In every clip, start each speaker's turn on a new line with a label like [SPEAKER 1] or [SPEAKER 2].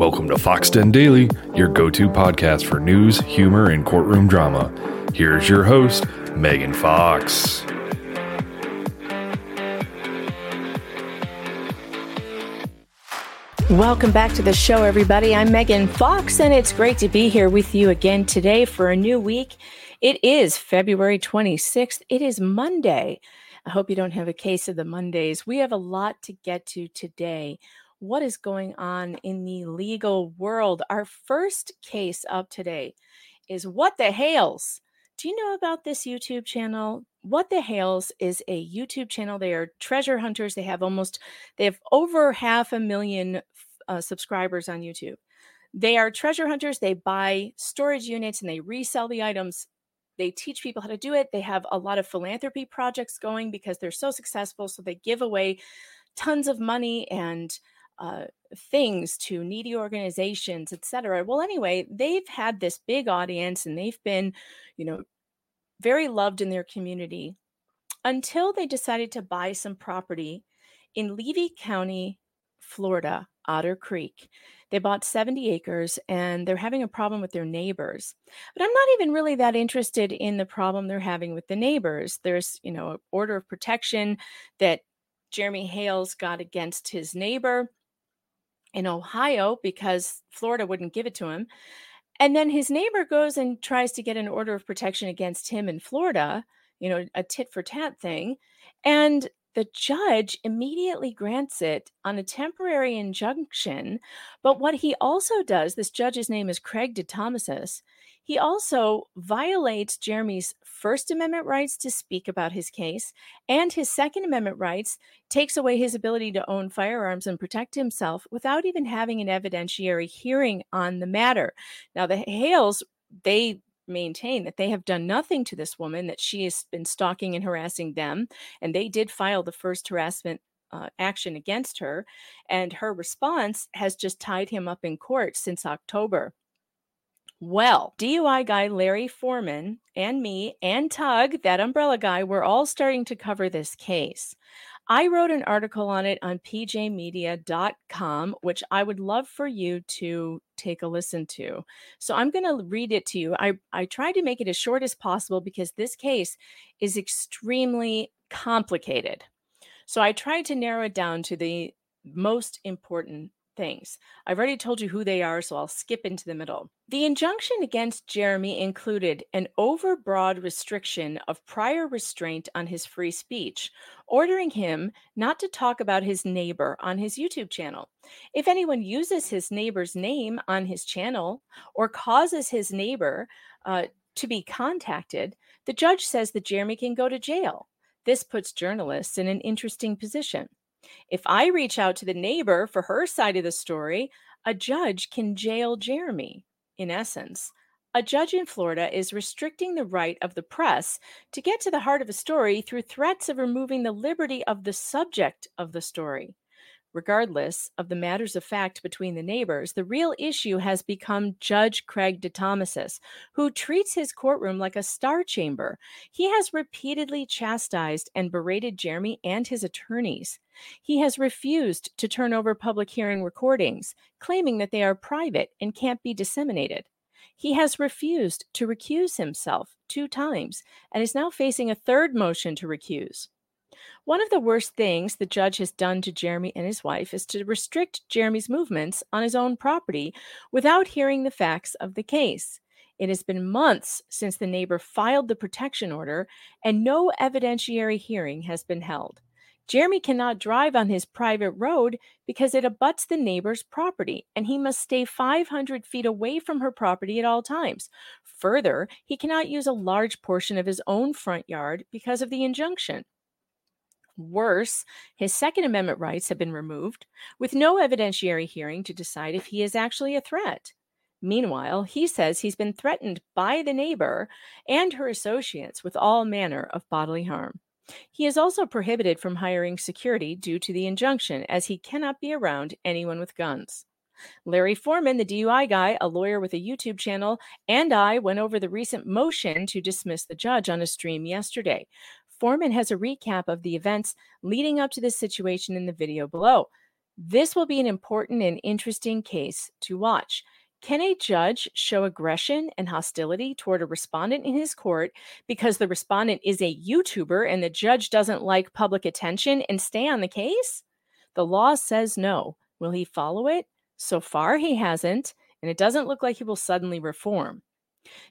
[SPEAKER 1] Welcome to Fox Den Daily, your go to podcast for news, humor, and courtroom drama. Here's your host, Megan Fox.
[SPEAKER 2] Welcome back to the show, everybody. I'm Megan Fox, and it's great to be here with you again today for a new week. It is February 26th. It is Monday. I hope you don't have a case of the Mondays. We have a lot to get to today what is going on in the legal world. Our first case up today is What the Hales. Do you know about this YouTube channel? What the Hales is a YouTube channel. They are treasure hunters. They have almost, they have over half a million uh, subscribers on YouTube. They are treasure hunters. They buy storage units and they resell the items. They teach people how to do it. They have a lot of philanthropy projects going because they're so successful. So they give away tons of money and uh, things to needy organizations, etc. Well, anyway, they've had this big audience and they've been, you know, very loved in their community until they decided to buy some property in Levy County, Florida, Otter Creek. They bought 70 acres and they're having a problem with their neighbors. But I'm not even really that interested in the problem they're having with the neighbors. There's, you know, an order of protection that Jeremy Hales got against his neighbor in Ohio because Florida wouldn't give it to him. And then his neighbor goes and tries to get an order of protection against him in Florida, you know, a tit for tat thing. And the judge immediately grants it on a temporary injunction. But what he also does, this judge's name is Craig DeThomasis, he also violates Jeremy's First Amendment rights to speak about his case and his Second Amendment rights, takes away his ability to own firearms and protect himself without even having an evidentiary hearing on the matter. Now, the Hales, they maintain that they have done nothing to this woman, that she has been stalking and harassing them. And they did file the first harassment uh, action against her. And her response has just tied him up in court since October. Well, DUI guy Larry Forman and me and Tug, that umbrella guy, we're all starting to cover this case. I wrote an article on it on pjmedia.com, which I would love for you to take a listen to. So I'm going to read it to you. I, I tried to make it as short as possible because this case is extremely complicated. So I tried to narrow it down to the most important things. I've already told you who they are, so I'll skip into the middle. The injunction against Jeremy included an overbroad restriction of prior restraint on his free speech, ordering him not to talk about his neighbor on his YouTube channel. If anyone uses his neighbor's name on his channel or causes his neighbor uh, to be contacted, the judge says that Jeremy can go to jail. This puts journalists in an interesting position. If I reach out to the neighbor for her side of the story, a judge can jail Jeremy. In essence, a judge in Florida is restricting the right of the press to get to the heart of a story through threats of removing the liberty of the subject of the story. Regardless of the matters of fact between the neighbors, the real issue has become Judge Craig DeThomasis, who treats his courtroom like a star chamber. He has repeatedly chastised and berated Jeremy and his attorneys. He has refused to turn over public hearing recordings, claiming that they are private and can't be disseminated. He has refused to recuse himself two times and is now facing a third motion to recuse. One of the worst things the judge has done to Jeremy and his wife is to restrict Jeremy's movements on his own property without hearing the facts of the case. It has been months since the neighbor filed the protection order, and no evidentiary hearing has been held. Jeremy cannot drive on his private road because it abuts the neighbor's property, and he must stay 500 feet away from her property at all times. Further, he cannot use a large portion of his own front yard because of the injunction. Worse, his Second Amendment rights have been removed, with no evidentiary hearing to decide if he is actually a threat. Meanwhile, he says he's been threatened by the neighbor and her associates with all manner of bodily harm. He is also prohibited from hiring security due to the injunction, as he cannot be around anyone with guns. Larry Forman, the DUI guy, a lawyer with a YouTube channel, and I went over the recent motion to dismiss the judge on a stream yesterday. Forman has a recap of the events leading up to this situation in the video below. This will be an important and interesting case to watch. Can a judge show aggression and hostility toward a respondent in his court because the respondent is a YouTuber and the judge doesn't like public attention and stay on the case? The law says no. Will he follow it? So far, he hasn't, and it doesn't look like he will suddenly reform.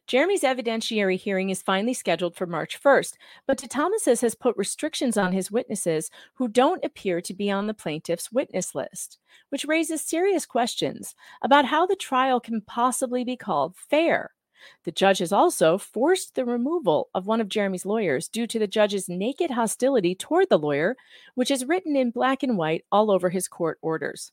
[SPEAKER 2] Jeremy's evidentiary hearing is finally scheduled for March 1st, but DeThomasis has put restrictions on his witnesses who don't appear to be on the plaintiff's witness list, which raises serious questions about how the trial can possibly be called fair. The judge has also forced the removal of one of Jeremy's lawyers due to the judge's naked hostility toward the lawyer, which is written in black and white all over his court orders.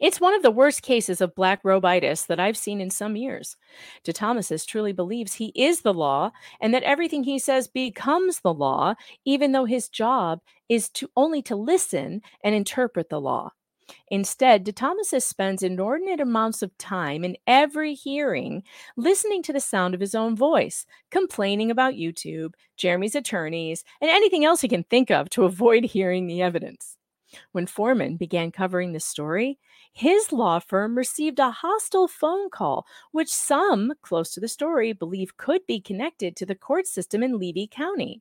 [SPEAKER 2] It's one of the worst cases of black robitis that I've seen in some years. DeThomasis truly believes he is the law and that everything he says becomes the law, even though his job is to only to listen and interpret the law. Instead, DeThomasis spends inordinate amounts of time in every hearing listening to the sound of his own voice, complaining about YouTube, Jeremy's attorneys, and anything else he can think of to avoid hearing the evidence. When Forman began covering the story, his law firm received a hostile phone call, which some close to the story believe could be connected to the court system in Levy County.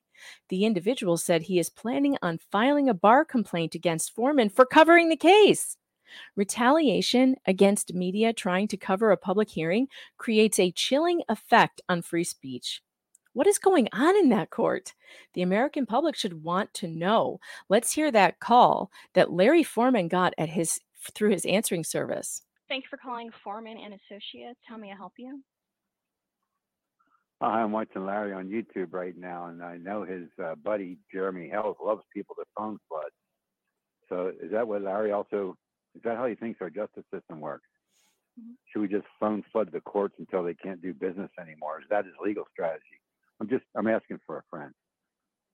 [SPEAKER 2] The individual said he is planning on filing a bar complaint against Forman for covering the case. Retaliation against media trying to cover a public hearing creates a chilling effect on free speech. What is going on in that court? The American public should want to know. Let's hear that call that Larry Forman got at his through his answering service.
[SPEAKER 3] Thank you for calling Forman and Associates. How may I help you?
[SPEAKER 4] Hi, I'm watching Larry on YouTube right now, and I know his uh, buddy Jeremy Hales loves people to phone flood. So is that what Larry also? Is that how he thinks our justice system works? Mm-hmm. Should we just phone flood the courts until they can't do business anymore? Is that his legal strategy? I'm just I'm asking for a friend.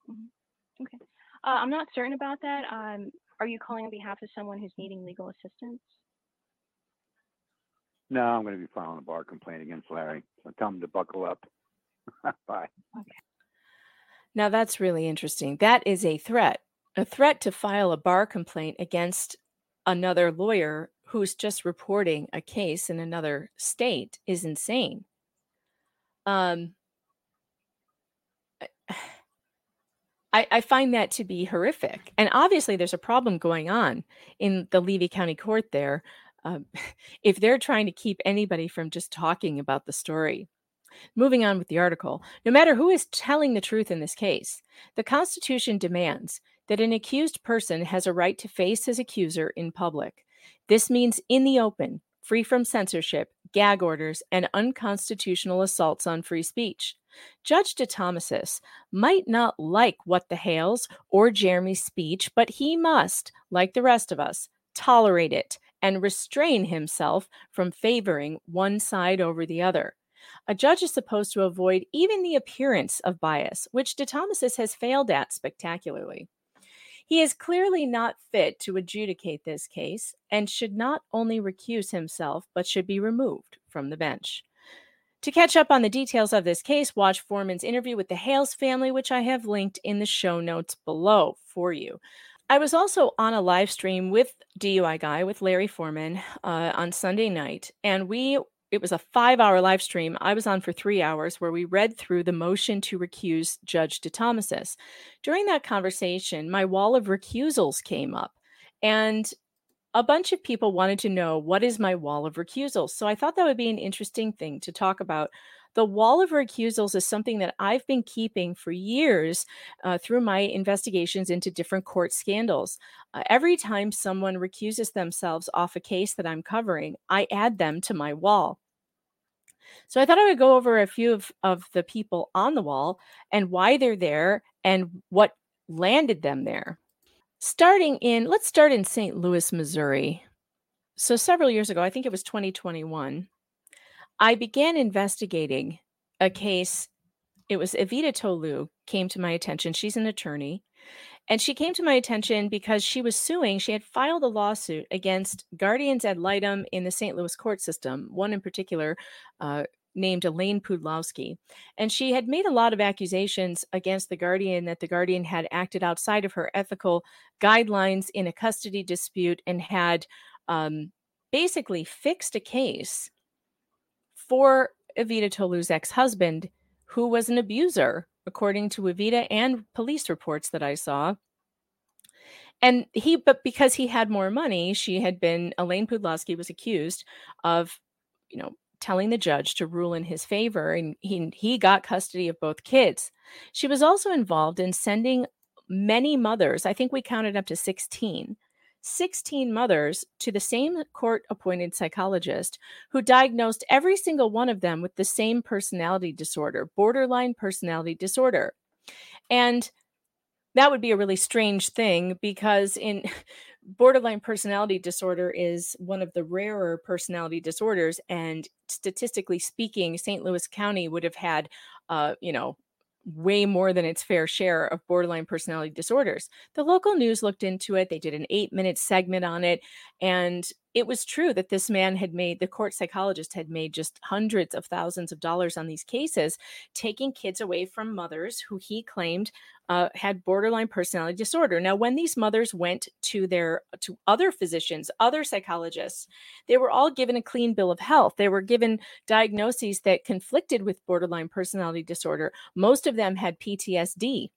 [SPEAKER 3] Mm-hmm. Okay, uh, I'm not certain about that. Um, are you calling on behalf of someone who's needing legal assistance?
[SPEAKER 4] No, I'm going to be filing a bar complaint against Larry. So tell him to buckle up. Bye.
[SPEAKER 2] Okay. Now that's really interesting. That is a threat. A threat to file a bar complaint against another lawyer who's just reporting a case in another state is insane. Um, I, I, find that to be horrific. And obviously, there's a problem going on in the Levy County Court there. Um, if they're trying to keep anybody from just talking about the story. Moving on with the article, no matter who is telling the truth in this case, the Constitution demands that an accused person has a right to face his accuser in public. This means in the open, free from censorship, gag orders, and unconstitutional assaults on free speech. Judge DeThomasis might not like what the Hales or Jeremy's speech, but he must, like the rest of us, tolerate it and restrain himself from favoring one side over the other. A judge is supposed to avoid even the appearance of bias, which DeThomasis has failed at spectacularly. He is clearly not fit to adjudicate this case and should not only recuse himself, but should be removed from the bench. To catch up on the details of this case, watch Forman's interview with the Hales family, which I have linked in the show notes below for you. I was also on a live stream with DUI Guy with Larry Foreman uh, on Sunday night, and we it was a five hour live stream. I was on for three hours where we read through the motion to recuse Judge DeThomasis. During that conversation, my wall of recusals came up. And a bunch of people wanted to know what is my wall of recusals. So I thought that would be an interesting thing to talk about. The wall of recusals is something that I've been keeping for years uh, through my investigations into different court scandals. Uh, every time someone recuses themselves off a case that I'm covering, I add them to my wall. So I thought I would go over a few of, of the people on the wall and why they're there and what landed them there starting in, let's start in St. Louis, Missouri. So, several years ago, I think it was 2021, I began investigating a case. It was Evita Tolu came to my attention. She's an attorney. And she came to my attention because she was suing. She had filed a lawsuit against guardians ad litem in the St. Louis court system. One in particular, uh, named Elaine Pudlowski. And she had made a lot of accusations against the Guardian that the Guardian had acted outside of her ethical guidelines in a custody dispute and had um, basically fixed a case for Evita Tolu's ex husband, who was an abuser, according to Evita and police reports that I saw. And he, but because he had more money, she had been, Elaine Pudlowski was accused of, you know, telling the judge to rule in his favor, and he, he got custody of both kids. She was also involved in sending many mothers, I think we counted up to 16, 16 mothers to the same court appointed psychologist who diagnosed every single one of them with the same personality disorder, borderline personality disorder. And that would be a really strange thing because in borderline personality disorder is one of the rarer personality disorders and statistically speaking st louis county would have had uh, you know way more than its fair share of borderline personality disorders. The local news looked into it. They did an eight minute segment on it. And it was true that this man had made, the court psychologist had made just hundreds of thousands of dollars on these cases, taking kids away from mothers who he claimed uh, had borderline personality disorder. Now, when these mothers went to their to other physicians, other psychologists, they were all given a clean bill of health. They were given diagnoses that conflicted with borderline personality disorder. Most of them had PTSD.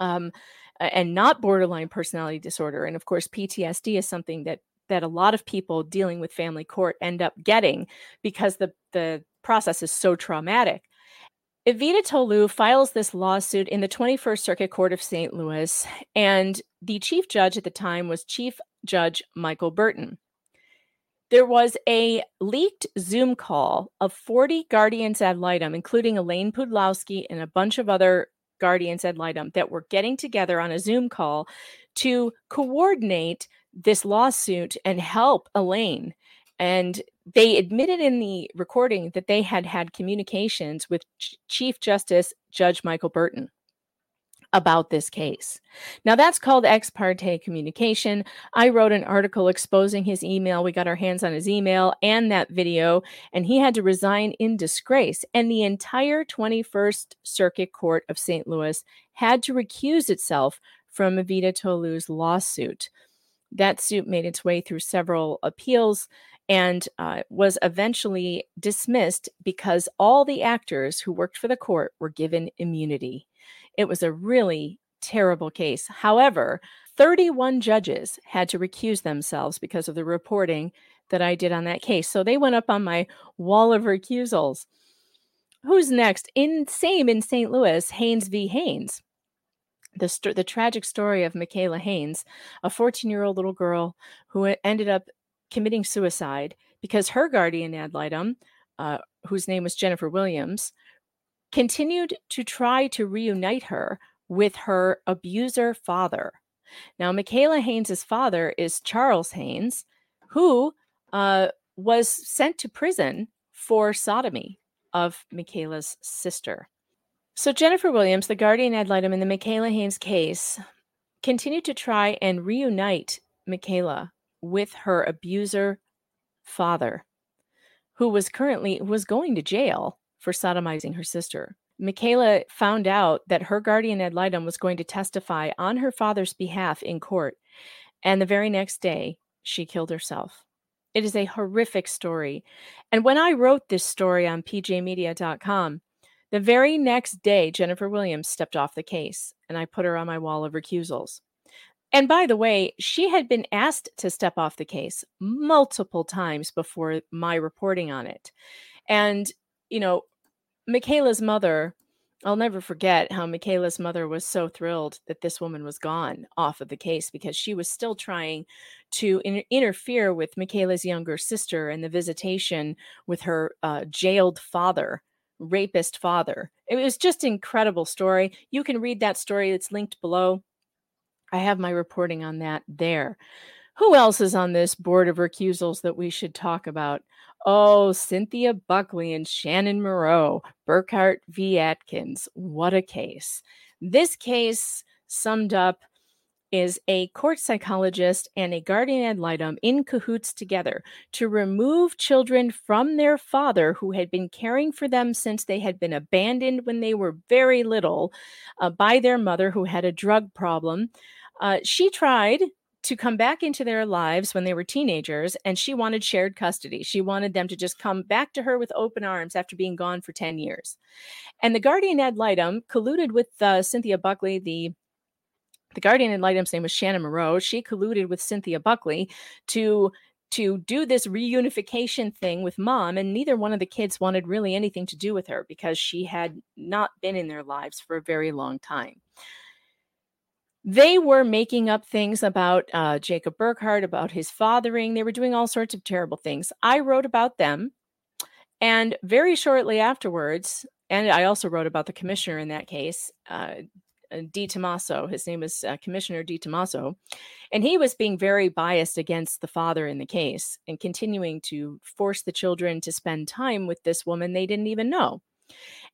[SPEAKER 2] Um, and not borderline personality disorder. And of course, PTSD is something that that a lot of people dealing with family court end up getting because the the process is so traumatic. Evita Tolu files this lawsuit in the 21st Circuit Court of St. Louis, and the chief judge at the time was Chief Judge Michael Burton. There was a leaked Zoom call of 40 guardians ad litem, including Elaine Pudlowski and a bunch of other guardians ad litem, that were getting together on a Zoom call to coordinate this lawsuit and help Elaine. And they admitted in the recording that they had had communications with Ch- Chief Justice Judge Michael Burton about this case. Now, that's called ex parte communication. I wrote an article exposing his email. We got our hands on his email and that video, and he had to resign in disgrace. And the entire 21st Circuit Court of St. Louis had to recuse itself from Evita Tolu's lawsuit. That suit made its way through several appeals and uh, was eventually dismissed because all the actors who worked for the court were given immunity. It was a really terrible case. However, 31 judges had to recuse themselves because of the reporting that I did on that case. So they went up on my wall of recusals. Who's next? In same in St. Louis, Haynes v. Haynes the, st- the tragic story of Mikaela Haynes, a 14 year old little girl who ended up committing suicide because her guardian ad litem, uh, whose name was Jennifer Williams, continued to try to reunite her with her abuser father. Now, Mikaela Haynes' father is Charles Haynes, who uh, was sent to prison for sodomy of Mikaela's sister. So Jennifer Williams, the guardian ad litem in the Mikaela Haynes case, continued to try and reunite Mikaela with her abuser father, who was currently was going to jail for sodomizing her sister. Mikaela found out that her guardian ad litem was going to testify on her father's behalf in court, and the very next day she killed herself. It is a horrific story. And when I wrote this story on pjmedia.com, the very next day, Jennifer Williams stepped off the case, and I put her on my wall of recusals. And by the way, she had been asked to step off the case multiple times before my reporting on it. And, you know, Mikaela's mother, I'll never forget how Mikaela's mother was so thrilled that this woman was gone off of the case because she was still trying to in- interfere with Mikaela's younger sister and the visitation with her uh, jailed father rapist father. It was just incredible story. You can read that story. It's linked below. I have my reporting on that there. Who else is on this board of recusals that we should talk about? Oh, Cynthia Buckley and Shannon Moreau, Burkhart v. Adkins. What a case. This case summed up is a court psychologist and a guardian ad litem in cahoots together to remove children from their father who had been caring for them since they had been abandoned when they were very little uh, by their mother who had a drug problem. Uh, she tried to come back into their lives when they were teenagers and she wanted shared custody. She wanted them to just come back to her with open arms after being gone for 10 years. And the guardian ad litem colluded with uh, Cynthia Buckley, the the guardian ad litem's name was Shannon Moreau. She colluded with Cynthia Buckley to to do this reunification thing with mom and neither one of the kids wanted really anything to do with her because she had not been in their lives for a very long time. They were making up things about uh, jacob burkhart about his fathering. They were doing all sorts of terrible things. I wrote about them and very shortly afterwards and i also wrote about the commissioner in that case uh, uh, Di Tommaso. His name was uh, Commissioner Di Tommaso. And he was being very biased against the father in the case and continuing to force the children to spend time with this woman they didn't even know.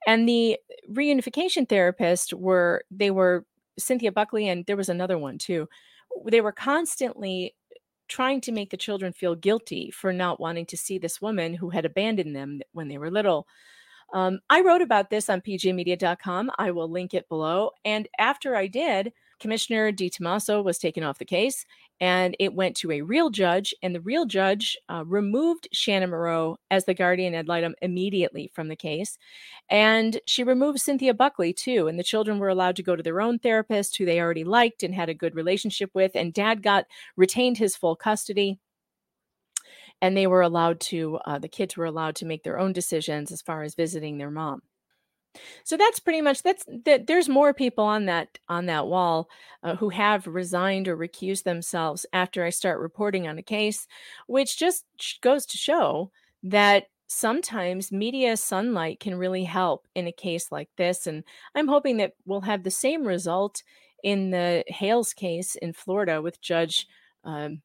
[SPEAKER 2] And the reunification therapists were, they were Cynthia Buckley, and there was another one too. They were constantly trying to make the children feel guilty for not wanting to see this woman who had abandoned them when they were little. Um, I wrote about this on pjmedia.com. I will link it below. And after I did, Commissioner Di Tommaso was taken off the case and it went to a real judge. And the real judge uh, removed Shannon Moreau as the guardian ad litem immediately from the case. And she removed Cynthia Buckley too. And the children were allowed to go to their own therapist who they already liked and had a good relationship with. And dad got retained his full custody and they were allowed to uh, the kids were allowed to make their own decisions as far as visiting their mom. So that's pretty much that's that there's more people on that on that wall uh, who have resigned or recused themselves after i start reporting on a case which just goes to show that sometimes media sunlight can really help in a case like this and i'm hoping that we'll have the same result in the hales case in florida with judge um,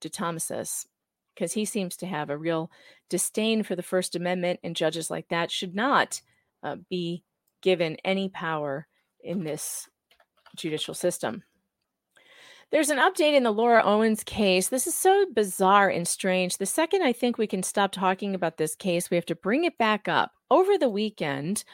[SPEAKER 2] DeThomasis because he seems to have a real disdain for the First Amendment, and judges like that should not uh, be given any power in this judicial system. There's an update in the Laura Owens case. This is so bizarre and strange. The second I think we can stop talking about this case, we have to bring it back up. Over the weekend,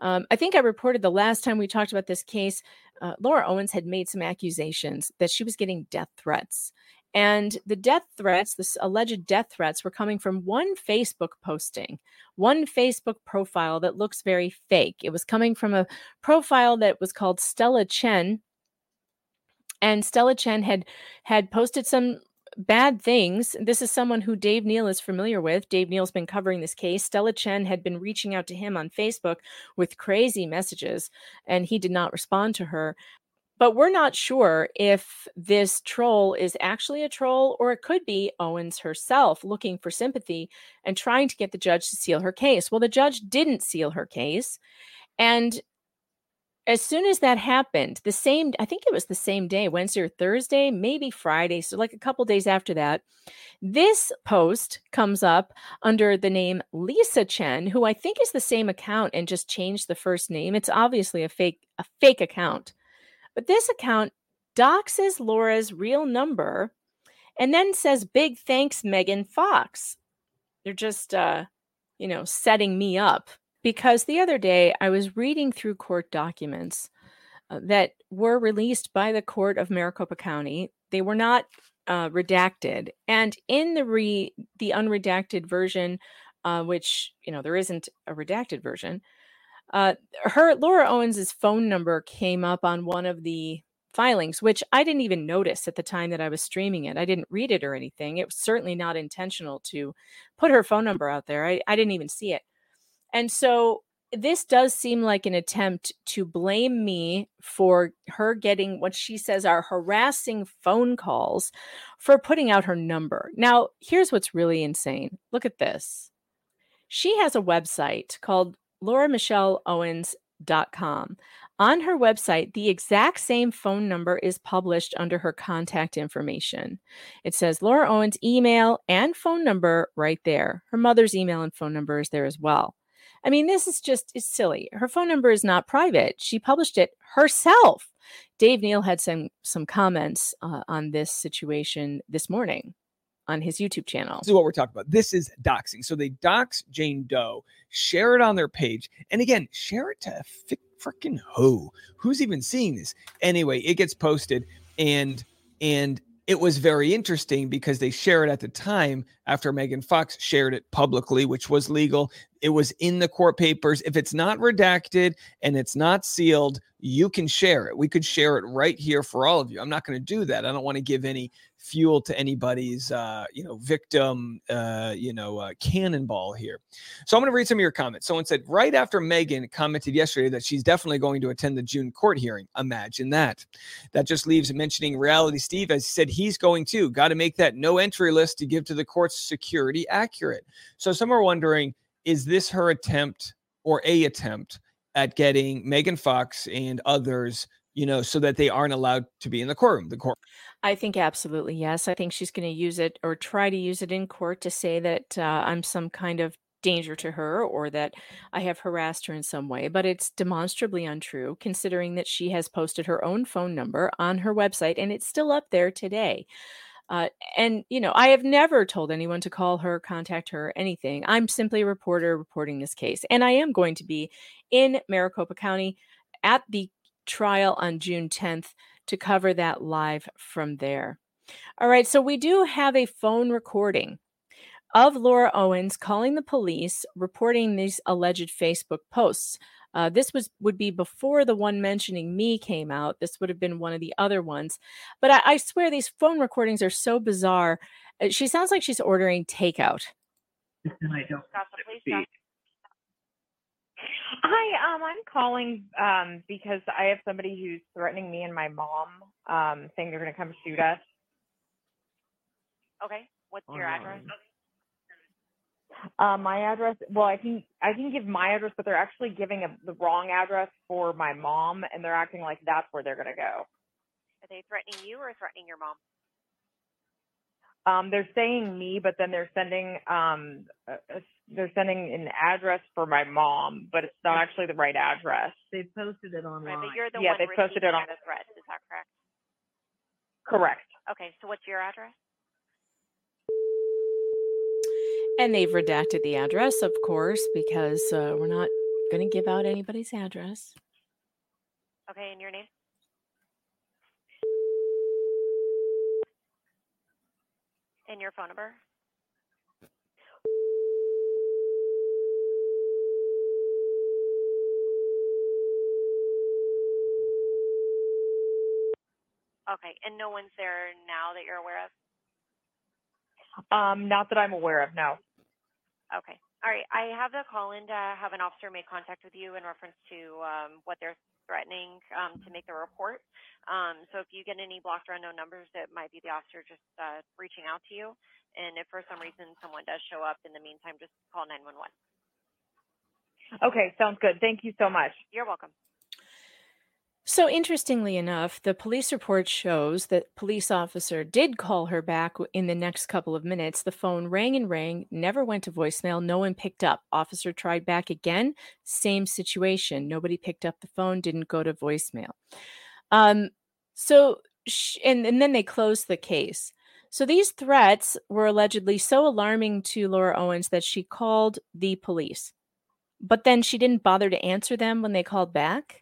[SPEAKER 2] um, I think I reported the last time we talked about this case, uh, Laura Owens had made some accusations that she was getting death threats. And the death threats, this alleged death threats, were coming from one Facebook posting, one Facebook profile that looks very fake. It was coming from a profile that was called Stella Chen. And Stella Chen had had posted some bad things. This is someone who Dave Neal is familiar with. Dave Neal's been covering this case. Stella Chen had been reaching out to him on Facebook with crazy messages, and he did not respond to her. But we're not sure if this troll is actually a troll or it could be Owens herself looking for sympathy and trying to get the judge to seal her case. Well, the judge didn't seal her case. And as soon as that happened, the same, I think it was the same day, Wednesday or Thursday, maybe Friday, so like a couple days after that, this post comes up under the name Lisa Chen, who I think is the same account and just changed the first name. It's obviously a fake, a fake account. But this account doxes Laura's real number and then says, Big thanks, Megan Fox. They're just, uh, you know, setting me up. Because the other day I was reading through court documents uh, that were released by the court of Maricopa County. They were not uh, redacted. And in the re the unredacted version, uh, which you know there isn't a redacted version, uh, her Laura Owens's phone number came up on one of the filings, which I didn't even notice at the time that I was streaming it. I didn't read it or anything. It was certainly not intentional to put her phone number out there. I, I didn't even see it. And so this does seem like an attempt to blame me for her getting what she says are harassing phone calls for putting out her number. Now, here's what's really insane. Look at this. She has a website called lauramichelleowens.com. On her website, the exact same phone number is published under her contact information. It says Laura Owens' email and phone number right there. Her mother's email and phone number is there as well. I mean, this is just it's silly. Her phone number is not private. She published it herself. Dave Neal had some some comments uh, on this situation this morning on his YouTube channel.
[SPEAKER 5] This is what we're talking about. This is doxing. So they dox Jane Doe, share it on their page, and again, share it to freaking who? Who's even seeing this? Anyway, it gets posted, and and it was very interesting because they share it at the time after Megan Fox shared it publicly, which was legal. It was in the court papers. If it's not redacted and it's not sealed, you can share it. We could share it right here for all of you. I'm not going to do that. I don't want to give any fuel to anybody's uh, you know victim uh, you know uh, cannonball here. So I'm going to read some of your comments. Someone said right after Megan commented yesterday that she's definitely going to attend the June court hearing. Imagine that. That just leaves mentioning reality. Steve has said he's going to. Got to make that no entry list to give to the court's security accurate. So some are wondering is this her attempt or a attempt at getting Megan Fox and others you know, so that they aren't allowed to be in the courtroom. The court.
[SPEAKER 2] I think absolutely yes. I think she's going to use it or try to use it in court to say that uh, I'm some kind of danger to her or that I have harassed her in some way, but it's demonstrably untrue considering that she has posted her own phone number on her website and it's still up there today. Uh, and, you know, I have never told anyone to call her, contact her, anything. I'm simply a reporter reporting this case. And I am going to be in Maricopa County at the trial on June 10th to cover that live from there. All right, so we do have a phone recording of Laura Owens calling the police, reporting these alleged Facebook posts. Uh, this was would be before the one mentioning me came out. This would have been one of the other ones, but I, I swear these phone recordings are so bizarre. Uh, she sounds like she's ordering takeout.
[SPEAKER 6] I don't Hi, um, I'm calling um, because I have somebody who's threatening me and my mom, um, saying they're going to come shoot us.
[SPEAKER 7] Okay, what's your address?
[SPEAKER 6] Uh, my address. Well, I can I can give my address, but they're actually giving a, the wrong address for my mom, and they're acting like that's where they're going to go.
[SPEAKER 7] Are they threatening you or threatening your mom?
[SPEAKER 6] Um, they're saying me, but then they're sending um, a, a they're sending an address for my mom, but it's not actually the right address.
[SPEAKER 8] They posted it online.
[SPEAKER 7] Right, but you're the
[SPEAKER 6] yeah,
[SPEAKER 7] one
[SPEAKER 6] they posted it on
[SPEAKER 7] the threat. Is that correct?
[SPEAKER 6] Correct.
[SPEAKER 7] Okay, so what's your address?
[SPEAKER 2] And they've redacted the address, of course, because uh, we're not going to give out anybody's address.
[SPEAKER 7] Okay, and your name? And your phone number? Okay, and no one's there now that you're aware of?
[SPEAKER 6] Um, not that I'm aware of, no.
[SPEAKER 7] Okay. All right. I have the call in to have an officer make contact with you in reference to um, what they're threatening um, to make the report. Um, so if you get any blocked or unknown numbers, it might be the officer just uh, reaching out to you. And if for some reason someone does show up in the meantime, just call 911.
[SPEAKER 6] Okay, sounds good. Thank you so much.
[SPEAKER 7] You're welcome.
[SPEAKER 2] So, interestingly enough, the police report shows that police officer did call her back in the next couple of minutes. The phone rang and rang, never went to voicemail. No one picked up. Officer tried back again, same situation. Nobody picked up the phone, didn't go to voicemail. Um, so, and, and then they closed the case. So, these threats were allegedly so alarming to Laura Owens that she called the police. But then she didn't bother to answer them when they called back.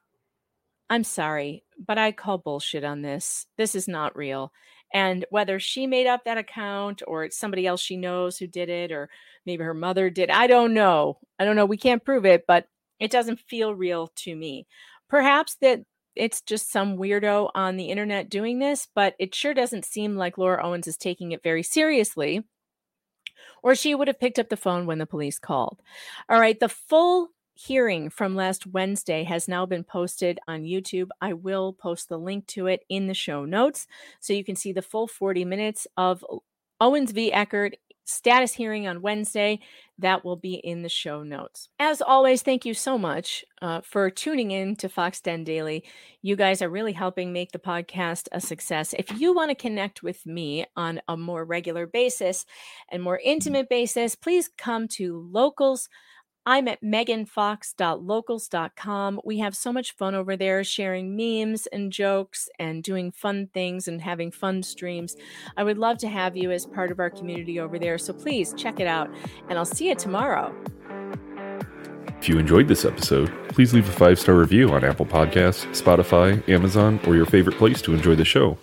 [SPEAKER 2] I'm sorry, but I call bullshit on this. This is not real. And whether she made up that account or it's somebody else she knows who did it, or maybe her mother did, I don't know. I don't know. We can't prove it, but it doesn't feel real to me. Perhaps that it's just some weirdo on the internet doing this, but it sure doesn't seem like Laura Owens is taking it very seriously, or she would have picked up the phone when the police called. All right, the full hearing from last Wednesday has now been posted on YouTube. I will post the link to it in the show notes so you can see the full 40 minutes of Owens v. Echard status hearing on Wednesday. That will be in the show notes. As always, thank you so much uh, for tuning in to Fox Den Daily. You guys are really helping make the podcast a success. If you want to connect with me on a more regular basis and more intimate basis, please come to locals I'm at meganfox.locals.com. We have so much fun over there sharing memes and jokes and doing fun things and having fun streams. I would love to have you as part of our community over there. So please check it out, and I'll see you tomorrow.
[SPEAKER 1] If you enjoyed this episode, please leave a five star review on Apple Podcasts, Spotify, Amazon, or your favorite place to enjoy the show.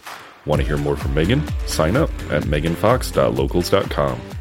[SPEAKER 1] Want to hear more from Megan? Sign up at meganfox.locals.com.